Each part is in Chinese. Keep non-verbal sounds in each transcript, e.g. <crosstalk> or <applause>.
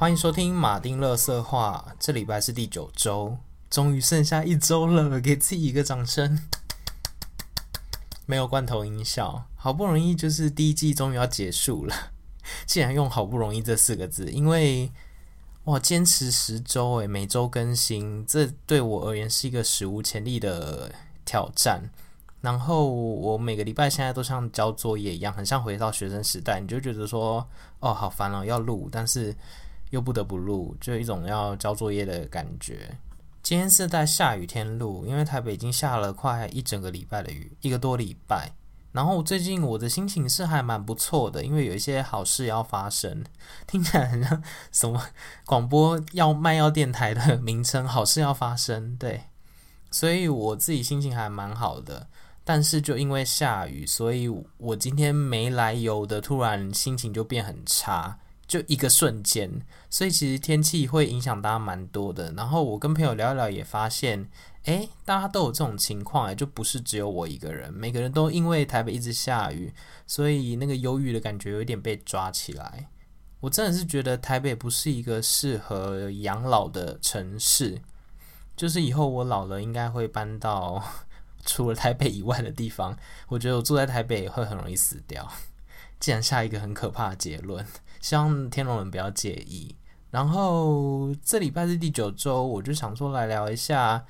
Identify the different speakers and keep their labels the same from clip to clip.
Speaker 1: 欢迎收听马丁乐色话。这礼拜是第九周，终于剩下一周了，给自己一个掌声。没有罐头音效，好不容易就是第一季终于要结束了。<laughs> 既然用“好不容易”这四个字，因为哇，坚持十周诶，每周更新，这对我而言是一个史无前例的挑战。然后我每个礼拜现在都像交作业一样，很像回到学生时代，你就觉得说，哦，好烦哦，要录，但是。又不得不录，就一种要交作业的感觉。今天是在下雨天录，因为台北已经下了快一整个礼拜的雨，一个多礼拜。然后最近我的心情是还蛮不错的，因为有一些好事要发生，听起来很像什么广播要卖药电台的名称，好事要发生。对，所以我自己心情还蛮好的。但是就因为下雨，所以我今天没来由的突然心情就变很差。就一个瞬间，所以其实天气会影响大家蛮多的。然后我跟朋友聊一聊，也发现，诶，大家都有这种情况，诶，就不是只有我一个人。每个人都因为台北一直下雨，所以那个忧郁的感觉有点被抓起来。我真的是觉得台北不是一个适合养老的城市，就是以后我老了应该会搬到 <laughs> 除了台北以外的地方。我觉得我住在台北会很容易死掉。竟然下一个很可怕的结论。希望天龙人不要介意。然后这礼拜是第九周，我就想说来聊一下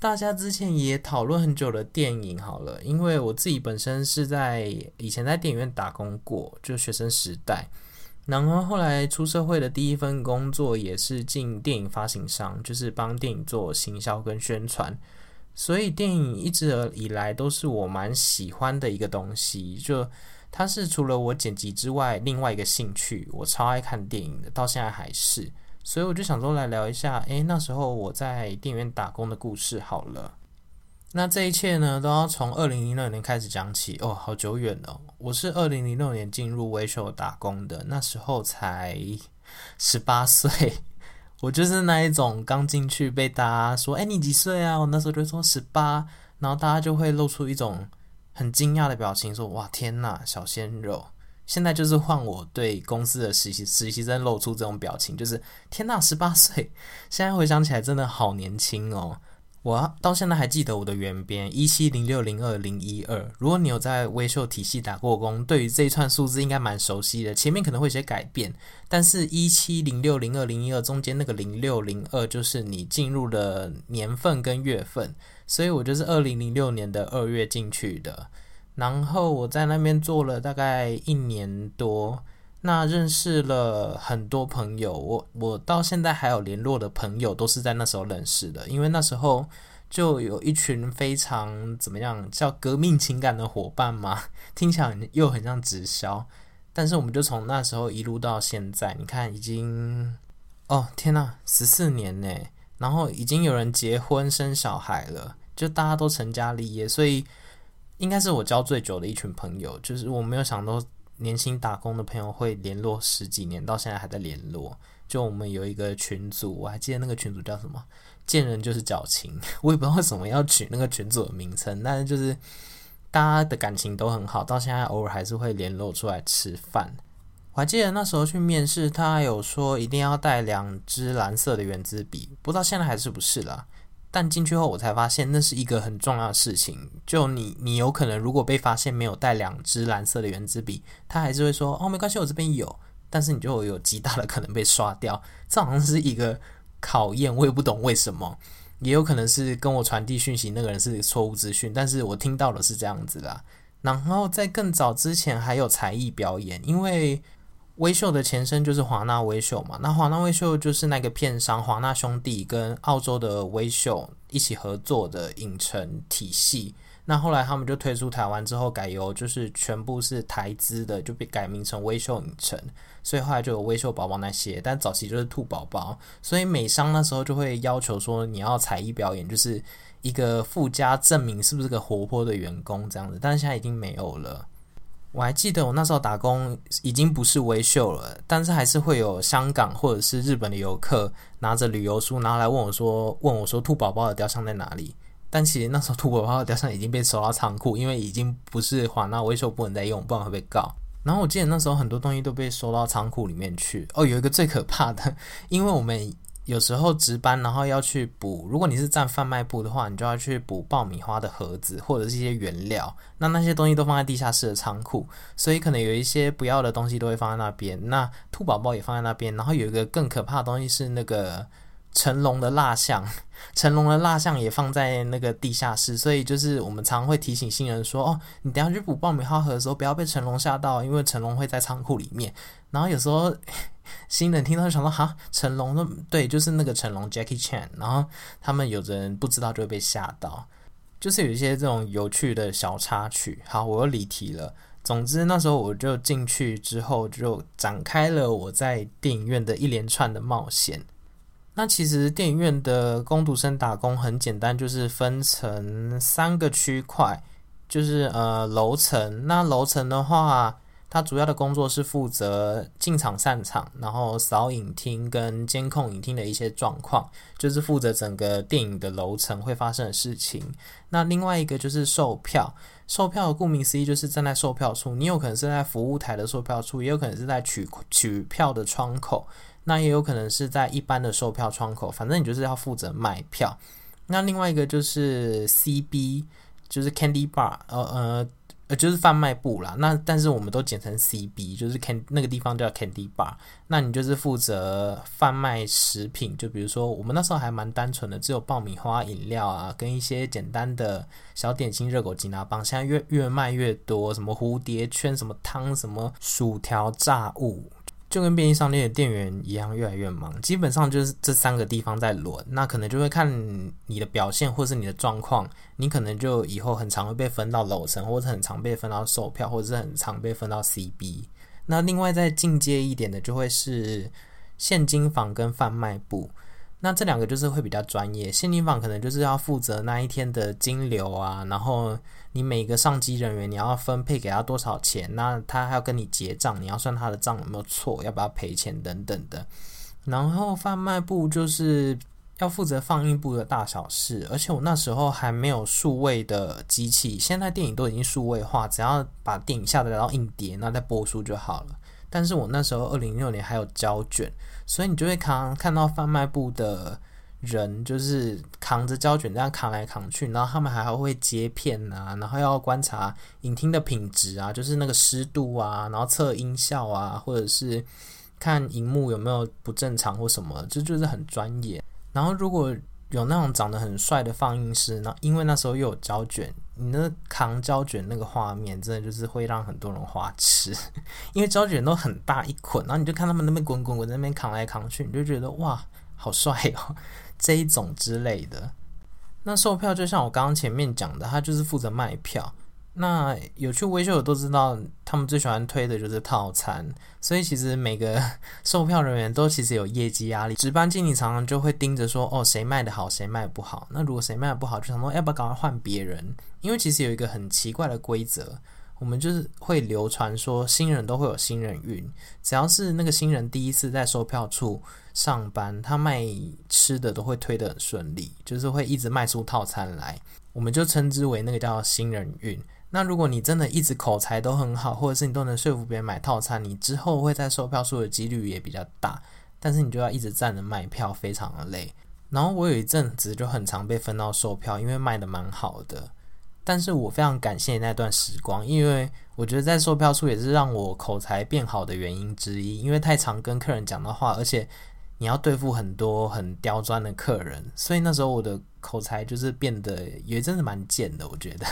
Speaker 1: 大家之前也讨论很久的电影好了。因为我自己本身是在以前在电影院打工过，就学生时代。然后后来出社会的第一份工作也是进电影发行商，就是帮电影做行销跟宣传。所以电影一直以来都是我蛮喜欢的一个东西，就。它是除了我剪辑之外，另外一个兴趣。我超爱看电影的，到现在还是。所以我就想说来聊一下，诶，那时候我在电影院打工的故事好了。那这一切呢，都要从二零零六年开始讲起哦，好久远了。我是二零零六年进入威秀打工的，那时候才十八岁。我就是那一种刚进去被大家说，诶，你几岁啊？我那时候就说十八，然后大家就会露出一种。很惊讶的表情，说：“哇，天呐，小鲜肉！”现在就是换我对公司的实习实习生露出这种表情，就是“天呐，十八岁！”现在回想起来，真的好年轻哦。我到现在还记得我的原编一七零六零二零一二。如果你有在微秀体系打过工，对于这一串数字应该蛮熟悉的。前面可能会有些改变，但是一七零六零二零一二中间那个零六零二就是你进入的年份跟月份。所以我就是二零零六年的二月进去的，然后我在那边做了大概一年多，那认识了很多朋友，我我到现在还有联络的朋友都是在那时候认识的，因为那时候就有一群非常怎么样叫革命情感的伙伴嘛，<laughs> 听起来又很像直销，但是我们就从那时候一路到现在，你看已经哦天呐，十四年呢。然后已经有人结婚生小孩了，就大家都成家立业，所以应该是我交最久的一群朋友。就是我没有想到年轻打工的朋友会联络十几年，到现在还在联络。就我们有一个群组，我还记得那个群组叫什么“见人就是矫情”，<laughs> 我也不知道为什么要取那个群组的名称，但是就是大家的感情都很好，到现在偶尔还是会联络出来吃饭。我还记得那时候去面试，他有说一定要带两支蓝色的原子笔，不知道现在还是不是啦。但进去后我才发现，那是一个很重要的事情。就你，你有可能如果被发现没有带两支蓝色的原子笔，他还是会说哦，没关系，我这边有。但是你就有极大的可能被刷掉，这好像是一个考验，我也不懂为什么。也有可能是跟我传递讯息那个人是错误资讯，但是我听到的是这样子啦。然后在更早之前还有才艺表演，因为。威秀的前身就是华纳威秀嘛，那华纳威秀就是那个片商华纳兄弟跟澳洲的威秀一起合作的影城体系。那后来他们就推出台湾之后，改由就是全部是台资的，就被改名成威秀影城。所以后来就有威秀宝宝那些，但早期就是兔宝宝。所以美商那时候就会要求说，你要才艺表演，就是一个附加证明是不是个活泼的员工这样子。但是现在已经没有了。我还记得我那时候打工已经不是微秀了，但是还是会有香港或者是日本的游客拿着旅游书拿来问我说：“问我说兔宝宝的雕像在哪里？”但其实那时候兔宝宝的雕像已经被收到仓库，因为已经不是华纳微秀不能再用，不然会被告。然后我记得那时候很多东西都被收到仓库里面去。哦，有一个最可怕的，<laughs> 因为我们有时候值班，然后要去补。如果你是站贩卖部的话，你就要去补爆米花的盒子或者是一些原料。那那些东西都放在地下室的仓库，所以可能有一些不要的东西都会放在那边。那兔宝宝也放在那边。然后有一个更可怕的东西是那个。成龙的蜡像，<laughs> 成龙的蜡像也放在那个地下室，所以就是我们常会提醒新人说：“哦，你等下去补爆米花盒的时候，不要被成龙吓到，因为成龙会在仓库里面。”然后有时候新人听到就想到：“哈，成龙的对，就是那个成龙 Jackie Chan。”然后他们有的人不知道就会被吓到，就是有一些这种有趣的小插曲。好，我又离题了。总之那时候我就进去之后，就展开了我在电影院的一连串的冒险。那其实电影院的工读生打工很简单，就是分成三个区块，就是呃楼层。那楼层的话，他主要的工作是负责进场、散场，然后扫影厅跟监控影厅的一些状况，就是负责整个电影的楼层会发生的事情。那另外一个就是售票，售票顾名思义就是站在售票处，你有可能是在服务台的售票处，也有可能是在取取票的窗口。那也有可能是在一般的售票窗口，反正你就是要负责卖票。那另外一个就是 CB，就是 Candy Bar，呃呃呃，就是贩卖部啦。那但是我们都简称 CB，就是那个地方叫 Candy Bar。那你就是负责贩卖食品，就比如说我们那时候还蛮单纯的，只有爆米花、饮料啊，跟一些简单的小点心、热狗、吉拿棒。现在越越卖越多，什么蝴蝶圈、什么汤、什么薯条、炸物。就跟便利商店的店员一样，越来越忙。基本上就是这三个地方在轮，那可能就会看你的表现或是你的状况，你可能就以后很常会被分到楼层，或者很常被分到售票，或者是很常被分到 CB。那另外再进阶一点的，就会是现金房跟贩卖部。那这两个就是会比较专业，现金房可能就是要负责那一天的金流啊，然后你每个上机人员你要分配给他多少钱，那他还要跟你结账，你要算他的账有没有错，要不要赔钱等等的。然后贩卖部就是要负责放映部的大小事，而且我那时候还没有数位的机器，现在电影都已经数位化，只要把电影下载到硬碟，那再播出就好了。但是我那时候二零一六年还有胶卷。所以你就会扛看到贩卖部的人，就是扛着胶卷这样扛来扛去，然后他们还会接片啊，然后要观察影厅的品质啊，就是那个湿度啊，然后测音效啊，或者是看荧幕有没有不正常或什么，这，就是很专业。然后如果有那种长得很帅的放映师，那因为那时候又有胶卷，你那扛胶卷那个画面，真的就是会让很多人花痴，<laughs> 因为胶卷都很大一捆，然后你就看他们那边滚滚滚，那边扛来扛去，你就觉得哇，好帅哦，<laughs> 这一种之类的。那售票就像我刚刚前面讲的，他就是负责卖票。那有去威秀的都知道，他们最喜欢推的就是套餐，所以其实每个 <laughs> 售票人员都其实有业绩压力，值班经理常常就会盯着说，哦，谁卖的好，谁卖不好。那如果谁卖的不好，就想说要不要赶快换别人？因为其实有一个很奇怪的规则，我们就是会流传说新人都会有新人运，只要是那个新人第一次在售票处上班，他卖吃的都会推得很顺利，就是会一直卖出套餐来，我们就称之为那个叫新人运。那如果你真的一直口才都很好，或者是你都能说服别人买套餐，你之后会在售票处的几率也比较大。但是你就要一直站着卖票，非常的累。然后我有一阵子就很常被分到售票，因为卖得蛮好的。但是我非常感谢那段时光，因为我觉得在售票处也是让我口才变好的原因之一。因为太常跟客人讲的话，而且你要对付很多很刁钻的客人，所以那时候我的口才就是变得也真的蛮贱的，我觉得。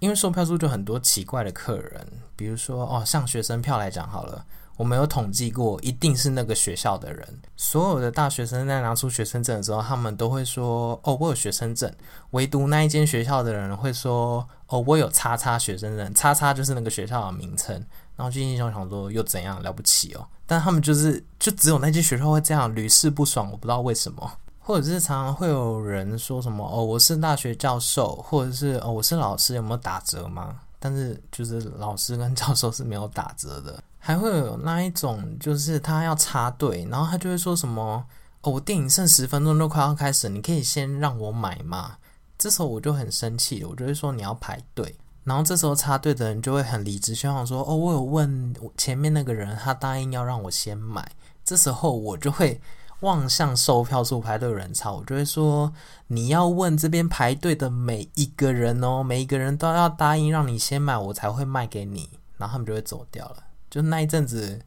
Speaker 1: 因为售票处就很多奇怪的客人，比如说哦，像学生票来讲好了，我没有统计过，一定是那个学校的人。所有的大学生在拿出学生证的时候，他们都会说哦，我有学生证。唯独那一间学校的人会说哦，我有叉叉学生证，叉叉就是那个学校的名称。然后就心想想说又怎样了不起哦？但他们就是就只有那间学校会这样屡试不爽，我不知道为什么。或者是常常会有人说什么哦，我是大学教授，或者是哦，我是老师，有没有打折吗？但是就是老师跟教授是没有打折的。还会有那一种，就是他要插队，然后他就会说什么哦，我电影剩十分钟都快要开始，你可以先让我买吗？这时候我就很生气，我就会说你要排队。然后这时候插队的人就会很理直气壮说：“哦，我有问前面那个人，他答应要让我先买。”这时候我就会望向售票处排队人潮，我就会说：“你要问这边排队的每一个人哦，每一个人都要答应让你先买，我才会卖给你。”然后他们就会走掉了。就那一阵子，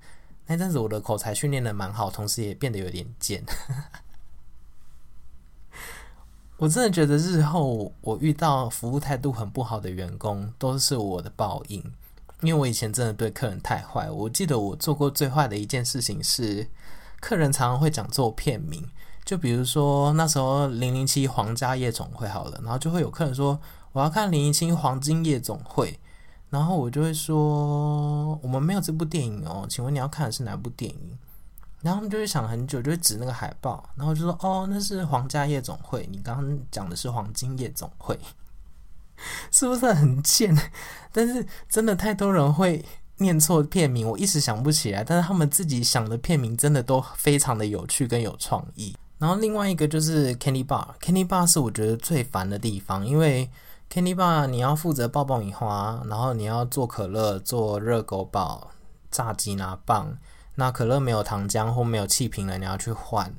Speaker 1: 那一阵子我的口才训练得蛮好，同时也变得有点贱。<laughs> 我真的觉得日后我遇到服务态度很不好的员工，都是我的报应。因为我以前真的对客人太坏。我记得我做过最坏的一件事情是，客人常常会讲错片名。就比如说那时候《零零七皇家夜总会》好了，然后就会有客人说我要看《零零七黄金夜总会》，然后我就会说我们没有这部电影哦，请问你要看的是哪部电影？然后他们就会想很久，就会指那个海报，然后就说：“哦，那是皇家夜总会，你刚刚讲的是黄金夜总会，是不是很贱？”但是真的太多人会念错片名，我一时想不起来。但是他们自己想的片名真的都非常的有趣跟有创意。然后另外一个就是 Candy Bar，Candy Bar 是我觉得最烦的地方，因为 Candy Bar 你要负责爆爆米花，然后你要做可乐、做热狗堡、炸鸡拿棒。那可乐没有糖浆或没有气瓶了，你要去换。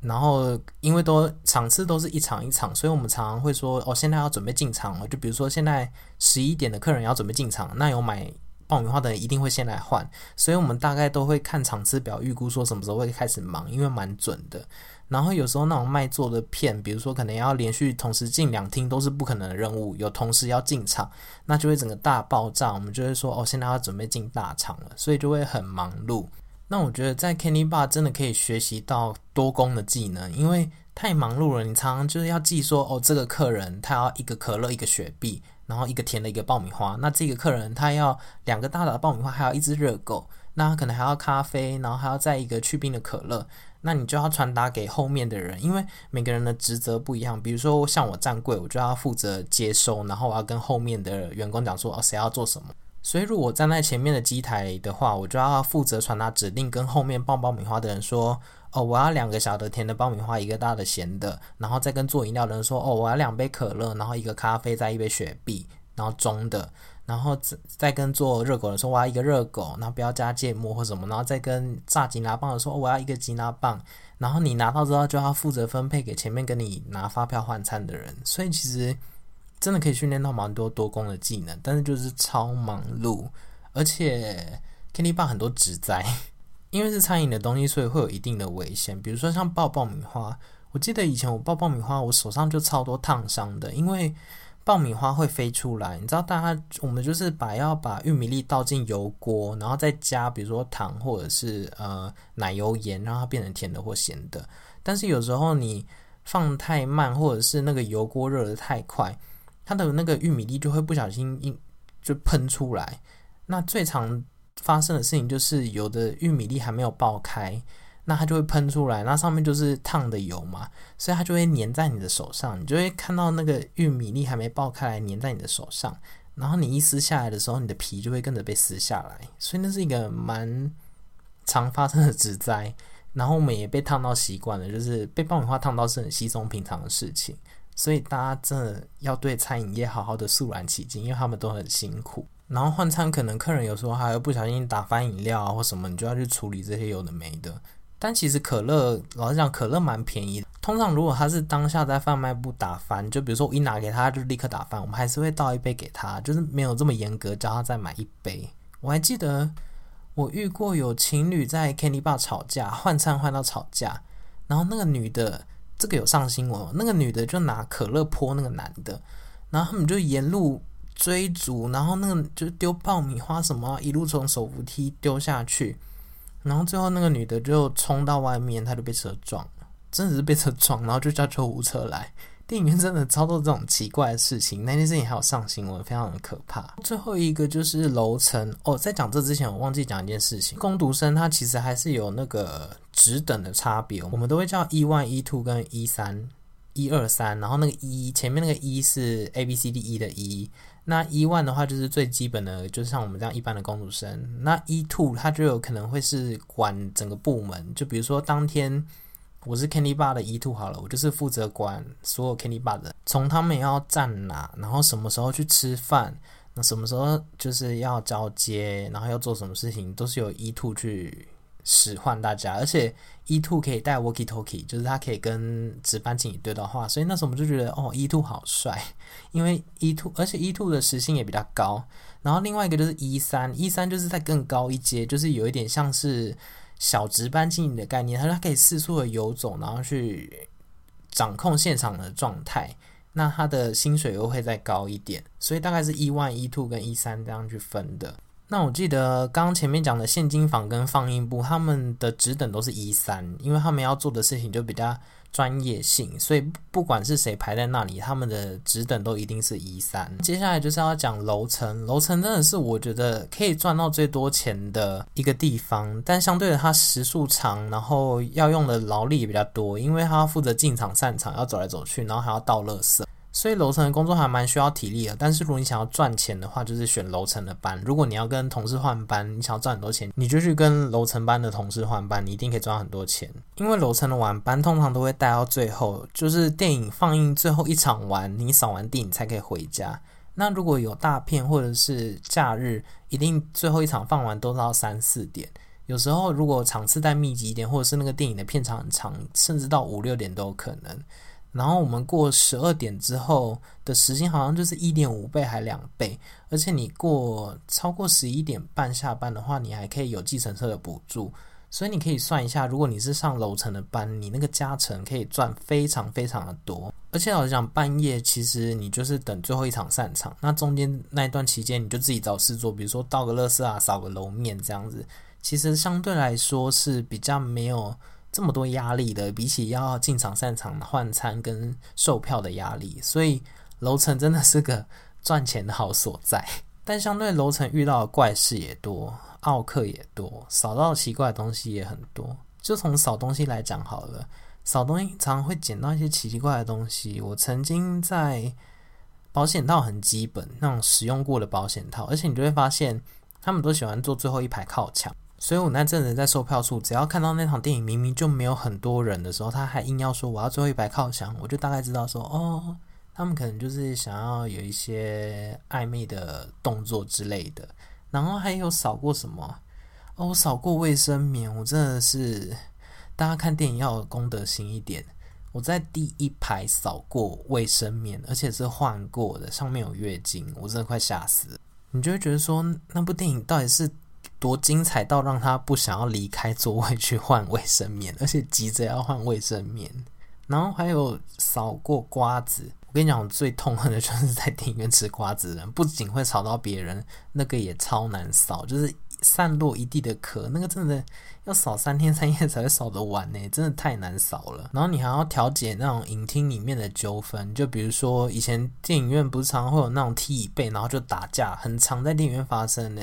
Speaker 1: 然后因为都场次都是一场一场，所以我们常常会说哦，现在要准备进场了。就比如说现在十一点的客人要准备进场，那有买爆米花的人一定会先来换。所以我们大概都会看场次表，预估说什么时候会开始忙，因为蛮准的。然后有时候那种卖座的片，比如说可能要连续同时进两厅都是不可能的任务，有同时要进场，那就会整个大爆炸。我们就会说哦，现在要准备进大场了，所以就会很忙碌。那我觉得在 Candy Bar 真的可以学习到多工的技能，因为太忙碌了。你常常就是要记说，哦，这个客人他要一个可乐，一个雪碧，然后一个甜的，一个爆米花。那这个客人他要两个大的爆米花，还要一只热狗，那他可能还要咖啡，然后还要再一个去冰的可乐。那你就要传达给后面的人，因为每个人的职责不一样。比如说像我站柜，我就要负责接收，然后我要跟后面的员工讲说，哦，谁要做什么。所以，如果站在前面的机台的话，我就要负责传达指令，跟后面爆爆米花的人说：“哦，我要两个小的甜的爆米花，一个大的咸的。”然后再跟做饮料的人说：“哦，我要两杯可乐，然后一个咖啡，再一杯雪碧，然后中的。”然后再再跟做热狗的人说：“我要一个热狗，然后不要加芥末或什么。”然后再跟炸吉拿棒的说：“哦，我要一个吉拿棒。”然后你拿到之后，就要负责分配给前面跟你拿发票换餐的人。所以其实。真的可以训练到蛮多多工的技能，但是就是超忙碌，而且 Candy 爸很多职灾，因为是餐饮的东西，所以会有一定的危险。比如说像爆爆米花，我记得以前我爆爆米花，我手上就超多烫伤的，因为爆米花会飞出来。你知道，大家我们就是把要把玉米粒倒进油锅，然后再加比如说糖或者是呃奶油盐，让它变成甜的或咸的。但是有时候你放太慢，或者是那个油锅热得太快。它的那个玉米粒就会不小心一就喷出来，那最常发生的事情就是有的玉米粒还没有爆开，那它就会喷出来，那上面就是烫的油嘛，所以它就会粘在你的手上，你就会看到那个玉米粒还没爆开来粘在你的手上，然后你一撕下来的时候，你的皮就会跟着被撕下来，所以那是一个蛮常发生的职灾，然后我们也被烫到习惯了，就是被爆米花烫到是很稀松平常的事情。所以大家真的要对餐饮业好好的肃然起敬，因为他们都很辛苦。然后换餐可能客人有时候还会不小心打翻饮料啊或什么，你就要去处理这些有的没的。但其实可乐，老实讲，可乐蛮便宜的。通常如果他是当下在贩卖部打翻，就比如说我一拿给他，他就立刻打翻，我们还是会倒一杯给他，就是没有这么严格，叫他再买一杯。我还记得我遇过有情侣在 Candy Bar 吵架，换餐换到吵架，然后那个女的。这个有上新闻，那个女的就拿可乐泼那个男的，然后他们就沿路追逐，然后那个就丢爆米花什么，一路从手扶梯丢下去，然后最后那个女的就冲到外面，她就被车撞了，真的是被车撞，然后就叫救护车来。电影院真的操作这种奇怪的事情，那件事情还有上新闻，非常的可怕。最后一个就是楼层哦，在讲这之前，我忘记讲一件事情，工读生他其实还是有那个职等的差别，我们都会叫一万一、two 跟一三、一二三，然后那个一前面那个一是 A B C D E 的一那 E 万的话就是最基本的，就是像我们这样一般的工读生，那 E two 它就有可能会是管整个部门，就比如说当天。我是 Candy 爸的 E two 好了，我就是负责管所有 Candy 爸的，从他们要站哪，然后什么时候去吃饭，那什么时候就是要交接，然后要做什么事情，都是由 E2 去使唤大家，而且 E two 可以带 Walkie Talkie，就是他可以跟值班经理对到话，所以那时候我们就觉得哦 E two 好帅，<laughs> 因为 E two，而且 E two 的时薪也比较高。然后另外一个就是 E3，E3 就是在更高一阶，就是有一点像是小值班经理的概念，他说他可以四处的游走，然后去掌控现场的状态。那他的薪水又会再高一点，所以大概是 E1、E2 跟 E3 这样去分的。那我记得刚前面讲的现金房跟放映部，他们的职等都是 E3，因为他们要做的事情就比较专业性，所以不管是谁排在那里，他们的职等都一定是 E3。接下来就是要讲楼层，楼层真的是我觉得可以赚到最多钱的一个地方，但相对的它时数长，然后要用的劳力也比较多，因为他要负责进场散场，要走来走去，然后还要倒垃圾。所以楼层的工作还蛮需要体力的，但是如果你想要赚钱的话，就是选楼层的班。如果你要跟同事换班，你想要赚很多钱，你就去跟楼层班的同事换班，你一定可以赚很多钱。因为楼层的晚班通常都会待到最后，就是电影放映最后一场完，你扫完电影才可以回家。那如果有大片或者是假日，一定最后一场放完都到三四点。有时候如果场次再密集一点，或者是那个电影的片长很长，甚至到五六点都有可能。然后我们过十二点之后的时间好像就是一点五倍还两倍，而且你过超过十一点半下班的话，你还可以有计程车的补助，所以你可以算一下，如果你是上楼层的班，你那个加成可以赚非常非常的多。而且老实讲，半夜其实你就是等最后一场散场，那中间那一段期间你就自己找事做，比如说倒个垃圾啊、扫个楼面这样子，其实相对来说是比较没有。这么多压力的，比起要进场散场换餐跟售票的压力，所以楼层真的是个赚钱的好所在。<laughs> 但相对楼层遇到的怪事也多，奥客也多，扫到奇怪的东西也很多。就从扫东西来讲好了，扫东西常常会捡到一些奇奇怪的东西。我曾经在保险套很基本那种使用过的保险套，而且你就会发现他们都喜欢坐最后一排靠墙。所以我那阵子在售票处，只要看到那场电影明明就没有很多人的时候，他还硬要说我要最后一排靠墙，我就大概知道说哦，他们可能就是想要有一些暧昧的动作之类的。然后还有扫过什么？哦，扫过卫生棉，我真的是大家看电影要有公德心一点。我在第一排扫过卫生棉，而且是换过的，上面有月经，我真的快吓死。你就会觉得说那部电影到底是？多精彩到让他不想要离开座位去换卫生棉，而且急着要换卫生棉。然后还有扫过瓜子，我跟你讲，我最痛恨的就是在电影院吃瓜子的人，不仅会吵到别人，那个也超难扫，就是散落一地的壳，那个真的要扫三天三夜才会扫得完呢，真的太难扫了。然后你还要调解那种影厅里面的纠纷，就比如说以前电影院不是常常会有那种踢椅背，然后就打架，很常在电影院发生呢。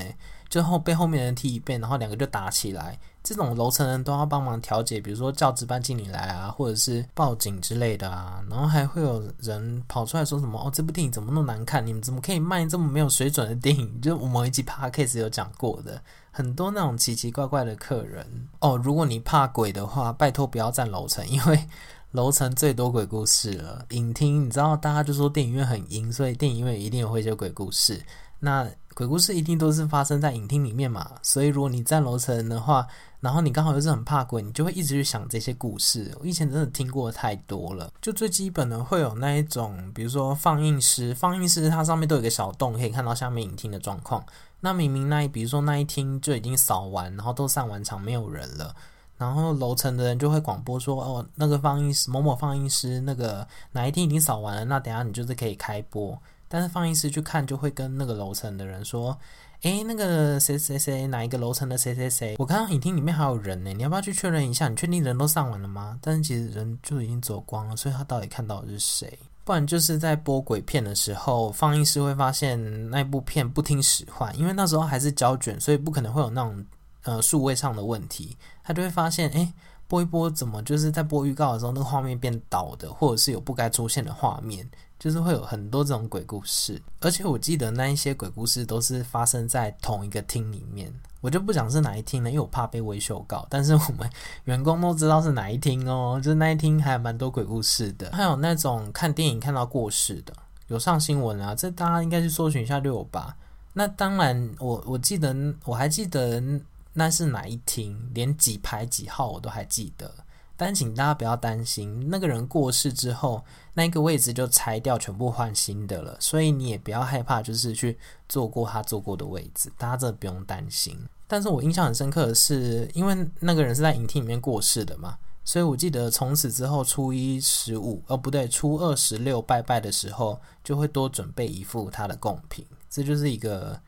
Speaker 1: 最后被后面人踢一遍，然后两个就打起来。这种楼层人都要帮忙调解，比如说叫值班经理来啊，或者是报警之类的啊。然后还会有人跑出来说什么：“哦，这部电影怎么那么难看？你们怎么可以卖这么没有水准的电影？”就我们一集 podcast 有讲过的，很多那种奇奇怪怪的客人哦。如果你怕鬼的话，拜托不要站楼层，因为楼层最多鬼故事了。影厅你知道，大家就说电影院很阴，所以电影院一定会有鬼故事。那鬼故事一定都是发生在影厅里面嘛，所以如果你在楼层的话，然后你刚好又是很怕鬼，你就会一直去想这些故事。我以前真的听过太多了，就最基本的会有那一种，比如说放映师，放映师它上面都有个小洞，可以看到下面影厅的状况。那明明那一，比如说那一厅就已经扫完，然后都散完场，没有人了，然后楼层的人就会广播说：“哦，那个放映师某某放映师，那个哪一天已经扫完了，那等下你就是可以开播。”但是放映师去看，就会跟那个楼层的人说：“诶，那个谁谁谁，哪一个楼层的谁谁谁，我看到影厅里面还有人呢，你要不要去确认一下？你确定人都上完了吗？”但是其实人就已经走光了，所以他到底看到的是谁？不然就是在播鬼片的时候，放映师会发现那部片不听使唤，因为那时候还是胶卷，所以不可能会有那种呃数位上的问题，他就会发现诶，播一播怎么就是在播预告的时候，那个画面变倒的，或者是有不该出现的画面。就是会有很多这种鬼故事，而且我记得那一些鬼故事都是发生在同一个厅里面，我就不讲是哪一厅了，因为我怕被维修告。但是我们 <laughs> 员工都知道是哪一厅哦，就那一厅还蛮多鬼故事的，还有那种看电影看到过世的，有上新闻啊，这大家应该去搜寻一下六有吧。那当然，我我记得我还记得那是哪一厅，连几排几号我都还记得。但请大家不要担心，那个人过世之后，那一个位置就拆掉，全部换新的了。所以你也不要害怕，就是去坐过他坐过的位置，大家这不用担心。但是我印象很深刻的是，因为那个人是在影厅里面过世的嘛，所以我记得从此之后初一十五哦不对，初二十六拜拜的时候，就会多准备一副他的贡品，这就是一个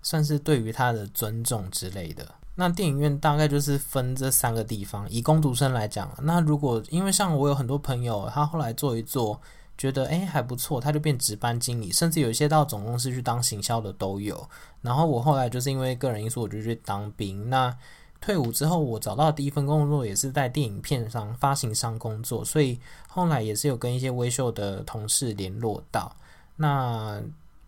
Speaker 1: 算是对于他的尊重之类的。那电影院大概就是分这三个地方，以工读生来讲，那如果因为像我有很多朋友，他后来做一做，觉得诶还不错，他就变值班经理，甚至有一些到总公司去当行销的都有。然后我后来就是因为个人因素，我就去当兵。那退伍之后，我找到第一份工作也是在电影片商发行商工作，所以后来也是有跟一些威秀的同事联络到。那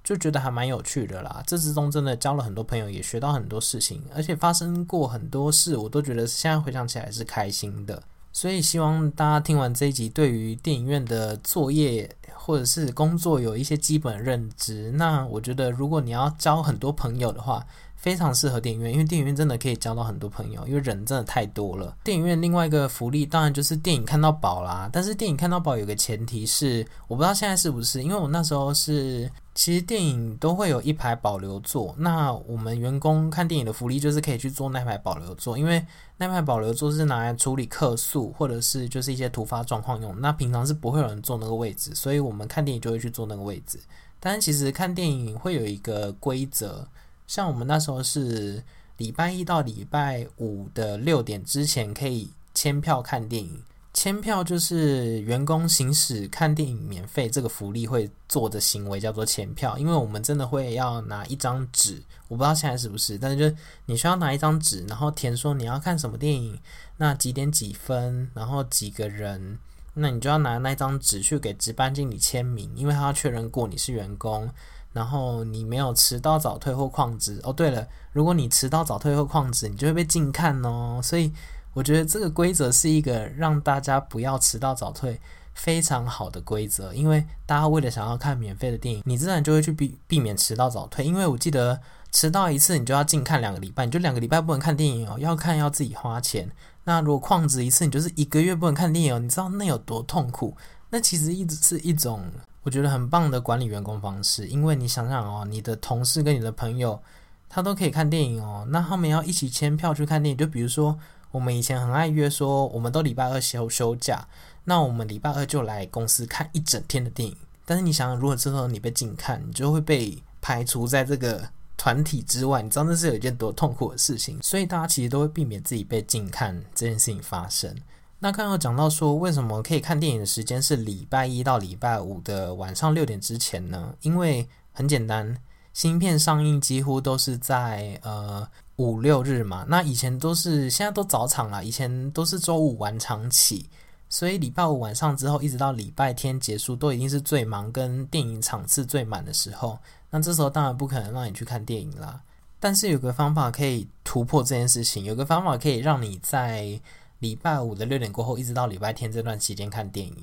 Speaker 1: 就觉得还蛮有趣的啦，这之中真的交了很多朋友，也学到很多事情，而且发生过很多事，我都觉得现在回想起来是开心的。所以希望大家听完这一集，对于电影院的作业或者是工作有一些基本认知。那我觉得，如果你要交很多朋友的话，非常适合电影院，因为电影院真的可以交到很多朋友，因为人真的太多了。电影院另外一个福利当然就是电影看到饱啦，但是电影看到饱有个前提是，我不知道现在是不是，因为我那时候是，其实电影都会有一排保留座，那我们员工看电影的福利就是可以去坐那排保留座，因为那排保留座是拿来处理客诉或者是就是一些突发状况用，那平常是不会有人坐那个位置，所以我们看电影就会去坐那个位置。但是其实看电影会有一个规则。像我们那时候是礼拜一到礼拜五的六点之前可以签票看电影，签票就是员工行使看电影免费这个福利会做的行为叫做签票，因为我们真的会要拿一张纸，我不知道现在是不是，但是就你需要拿一张纸，然后填说你要看什么电影，那几点几分，然后几个人，那你就要拿那张纸去给值班经理签名，因为他要确认过你是员工。然后你没有迟到早退或旷职哦。对了，如果你迟到早退或旷职，你就会被禁看哦。所以我觉得这个规则是一个让大家不要迟到早退非常好的规则，因为大家为了想要看免费的电影，你自然就会去避避免迟到早退。因为我记得迟到一次你就要禁看两个礼拜，你就两个礼拜不能看电影哦，要看要自己花钱。那如果旷职一次，你就是一个月不能看电影哦，你知道那有多痛苦？那其实一直是一种。我觉得很棒的管理员工方式，因为你想想哦，你的同事跟你的朋友，他都可以看电影哦，那他们要一起签票去看电影。就比如说，我们以前很爱约说，我们都礼拜二休休假，那我们礼拜二就来公司看一整天的电影。但是你想想，如果之后你被禁看，你就会被排除在这个团体之外，你知道那是有一件多痛苦的事情。所以大家其实都会避免自己被禁看这件事情发生。那刚刚讲到说，为什么可以看电影的时间是礼拜一到礼拜五的晚上六点之前呢？因为很简单，新片上映几乎都是在呃五六日嘛。那以前都是，现在都早场了，以前都是周五晚场起，所以礼拜五晚上之后一直到礼拜天结束，都已经是最忙跟电影场次最满的时候。那这时候当然不可能让你去看电影啦。但是有个方法可以突破这件事情，有个方法可以让你在礼拜五的六点过后，一直到礼拜天这段期间看电影，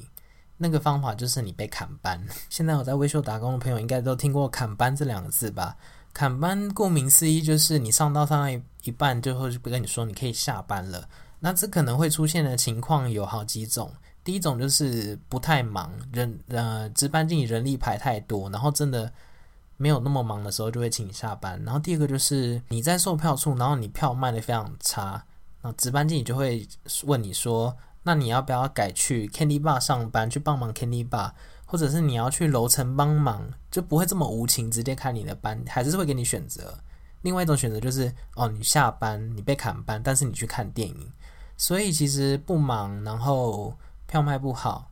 Speaker 1: 那个方法就是你被砍班。现在我在威秀打工的朋友应该都听过“砍班”这两个字吧？砍班顾名思义就是你上到上到一半，就会不跟你说你可以下班了。那这可能会出现的情况有好几种。第一种就是不太忙，人呃值班经理人力排太多，然后真的没有那么忙的时候就会请你下班。然后第二个就是你在售票处，然后你票卖得非常差。那值班经理就会问你说：“那你要不要改去 Candy Bar 上班，去帮忙 Candy Bar，或者是你要去楼层帮忙，就不会这么无情直接开你的班，还是会给你选择。另外一种选择就是，哦，你下班你被砍班，但是你去看电影，所以其实不忙，然后票卖不好，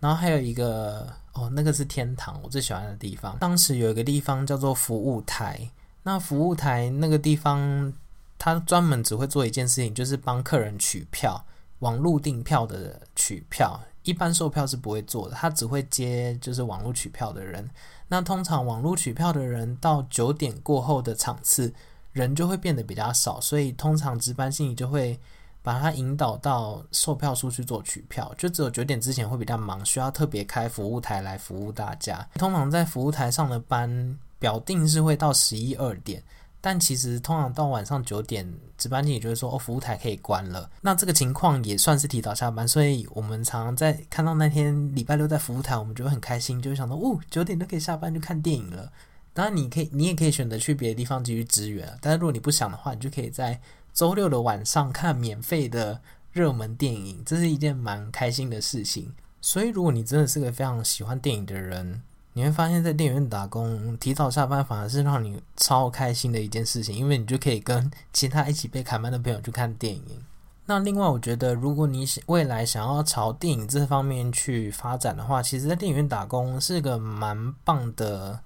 Speaker 1: 然后还有一个哦，那个是天堂，我最喜欢的地方。当时有一个地方叫做服务台，那服务台那个地方。”他专门只会做一件事情，就是帮客人取票，网络订票的取票，一般售票是不会做的。他只会接就是网络取票的人。那通常网络取票的人到九点过后的场次，人就会变得比较少，所以通常值班经理就会把他引导到售票处去做取票。就只有九点之前会比较忙，需要特别开服务台来服务大家。通常在服务台上的班。表定是会到十一二点。但其实通常到晚上九点，值班经理就会说：“哦，服务台可以关了。”那这个情况也算是提早下班，所以我们常常在看到那天礼拜六在服务台，我们就会很开心，就会想到：“哦，九点都可以下班，就看电影了。”当然，你可以，你也可以选择去别的地方继续支援。但是如果你不想的话，你就可以在周六的晚上看免费的热门电影，这是一件蛮开心的事情。所以，如果你真的是个非常喜欢电影的人，你会发现在电影院打工，提早下班反而是让你超开心的一件事情，因为你就可以跟其他一起被砍班的朋友去看电影。那另外，我觉得如果你未来想要朝电影这方面去发展的话，其实，在电影院打工是个蛮棒的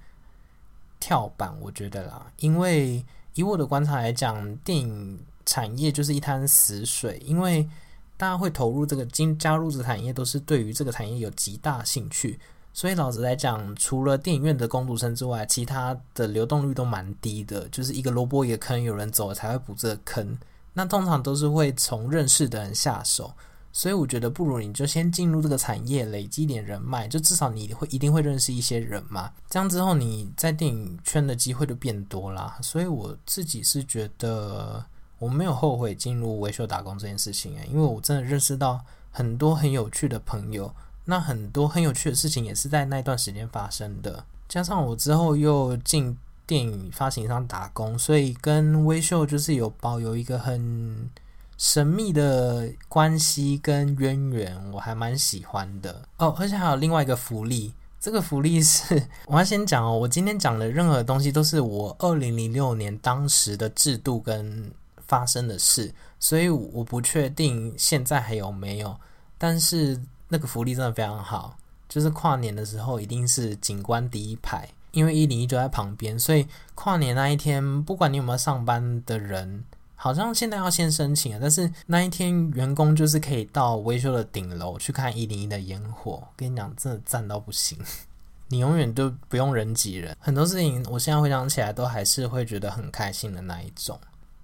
Speaker 1: 跳板，我觉得啦。因为以我的观察来讲，电影产业就是一滩死水，因为大家会投入这个、进加入这个产业，都是对于这个产业有极大兴趣。所以老实来讲，除了电影院的工读生之外，其他的流动率都蛮低的，就是一个萝卜一个坑，有人走了才会补这个坑。那通常都是会从认识的人下手，所以我觉得不如你就先进入这个产业，累积点人脉，就至少你会一定会认识一些人嘛。这样之后你在电影圈的机会就变多啦。所以我自己是觉得我没有后悔进入维修打工这件事情啊，因为我真的认识到很多很有趣的朋友。那很多很有趣的事情也是在那段时间发生的，加上我之后又进电影发行商打工，所以跟威秀就是有保有一个很神秘的关系跟渊源，我还蛮喜欢的哦。而且还有另外一个福利，这个福利是我要先讲哦，我今天讲的任何东西都是我二零零六年当时的制度跟发生的事，所以我不确定现在还有没有，但是。那个福利真的非常好，就是跨年的时候一定是景观第一排，因为一零一就在旁边，所以跨年那一天，不管你有没有上班的人，好像现在要先申请了，但是那一天员工就是可以到维修的顶楼去看一零一的烟火。跟你讲，真的赞到不行，<laughs> 你永远都不用人挤人，很多事情我现在回想起来都还是会觉得很开心的那一种。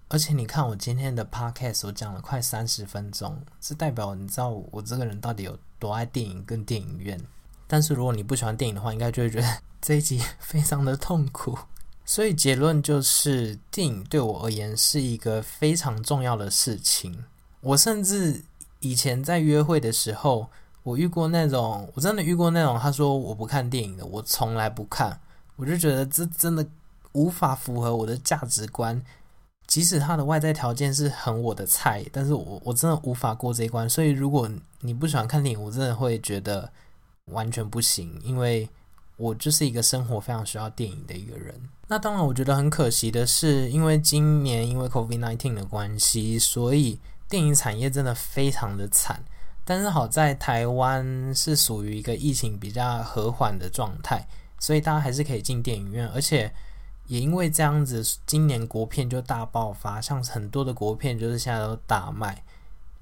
Speaker 1: 而且你看，我今天的 podcast 我讲了快三十分钟，是代表你知道我这个人到底有多爱电影跟电影院。但是如果你不喜欢电影的话，应该就会觉得这一集非常的痛苦。<laughs> 所以结论就是，电影对我而言是一个非常重要的事情。我甚至以前在约会的时候，我遇过那种，我真的遇过那种，他说我不看电影的，我从来不看，我就觉得这真的无法符合我的价值观。即使他的外在条件是很我的菜，但是我我真的无法过这一关。所以如果你不喜欢看电影，我真的会觉得完全不行，因为我就是一个生活非常需要电影的一个人。那当然，我觉得很可惜的是，因为今年因为 COVID-19 的关系，所以电影产业真的非常的惨。但是好在台湾是属于一个疫情比较和缓的状态，所以大家还是可以进电影院，而且。也因为这样子，今年国片就大爆发，像很多的国片就是现在都大卖，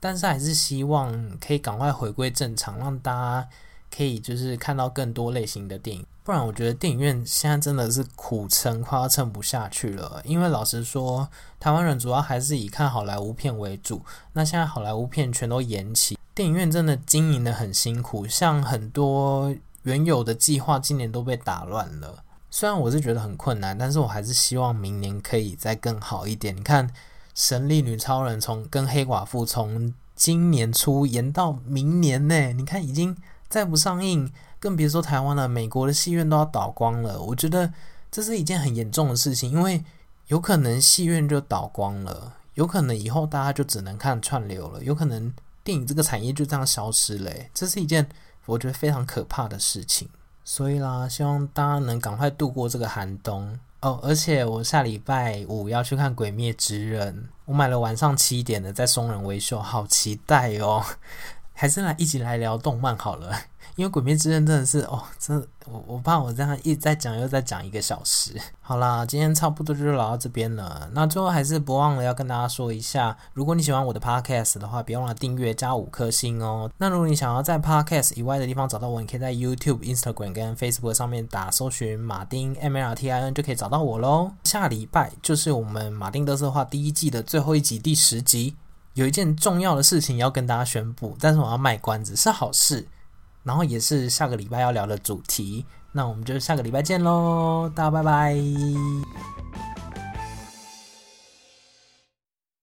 Speaker 1: 但是还是希望可以赶快回归正常，让大家可以就是看到更多类型的电影。不然我觉得电影院现在真的是苦撑，快要撑不下去了。因为老实说，台湾人主要还是以看好莱坞片为主，那现在好莱坞片全都延期，电影院真的经营得很辛苦，像很多原有的计划今年都被打乱了。虽然我是觉得很困难，但是我还是希望明年可以再更好一点。你看，《神力女超人》从跟黑寡妇从今年初延到明年呢，你看已经再不上映，更别说台湾了，美国的戏院都要倒光了。我觉得这是一件很严重的事情，因为有可能戏院就倒光了，有可能以后大家就只能看串流了，有可能电影这个产业就这样消失了。这是一件我觉得非常可怕的事情。所以啦，希望大家能赶快度过这个寒冬哦。而且我下礼拜五要去看《鬼灭之刃》，我买了晚上七点的，在松仁维秀，好期待哦！还是来一起来聊动漫好了。<laughs> 因为《鬼灭之刃》真的是哦，真我我怕我这样一直在讲又再讲一个小时。好啦，今天差不多就聊到这边了。那最后还是不忘了要跟大家说一下，如果你喜欢我的 Podcast 的话，别忘了订阅加五颗星哦。那如果你想要在 Podcast 以外的地方找到我，你可以在 YouTube、Instagram 跟 Facebook 上面打搜寻马丁 M L T I N 就可以找到我喽。下礼拜就是我们马丁垃圾话第一季的最后一集第十集，有一件重要的事情要跟大家宣布，但是我要卖关子，是好事。然后也是下个礼拜要聊的主题，那我们就下个礼拜见喽，大家拜拜。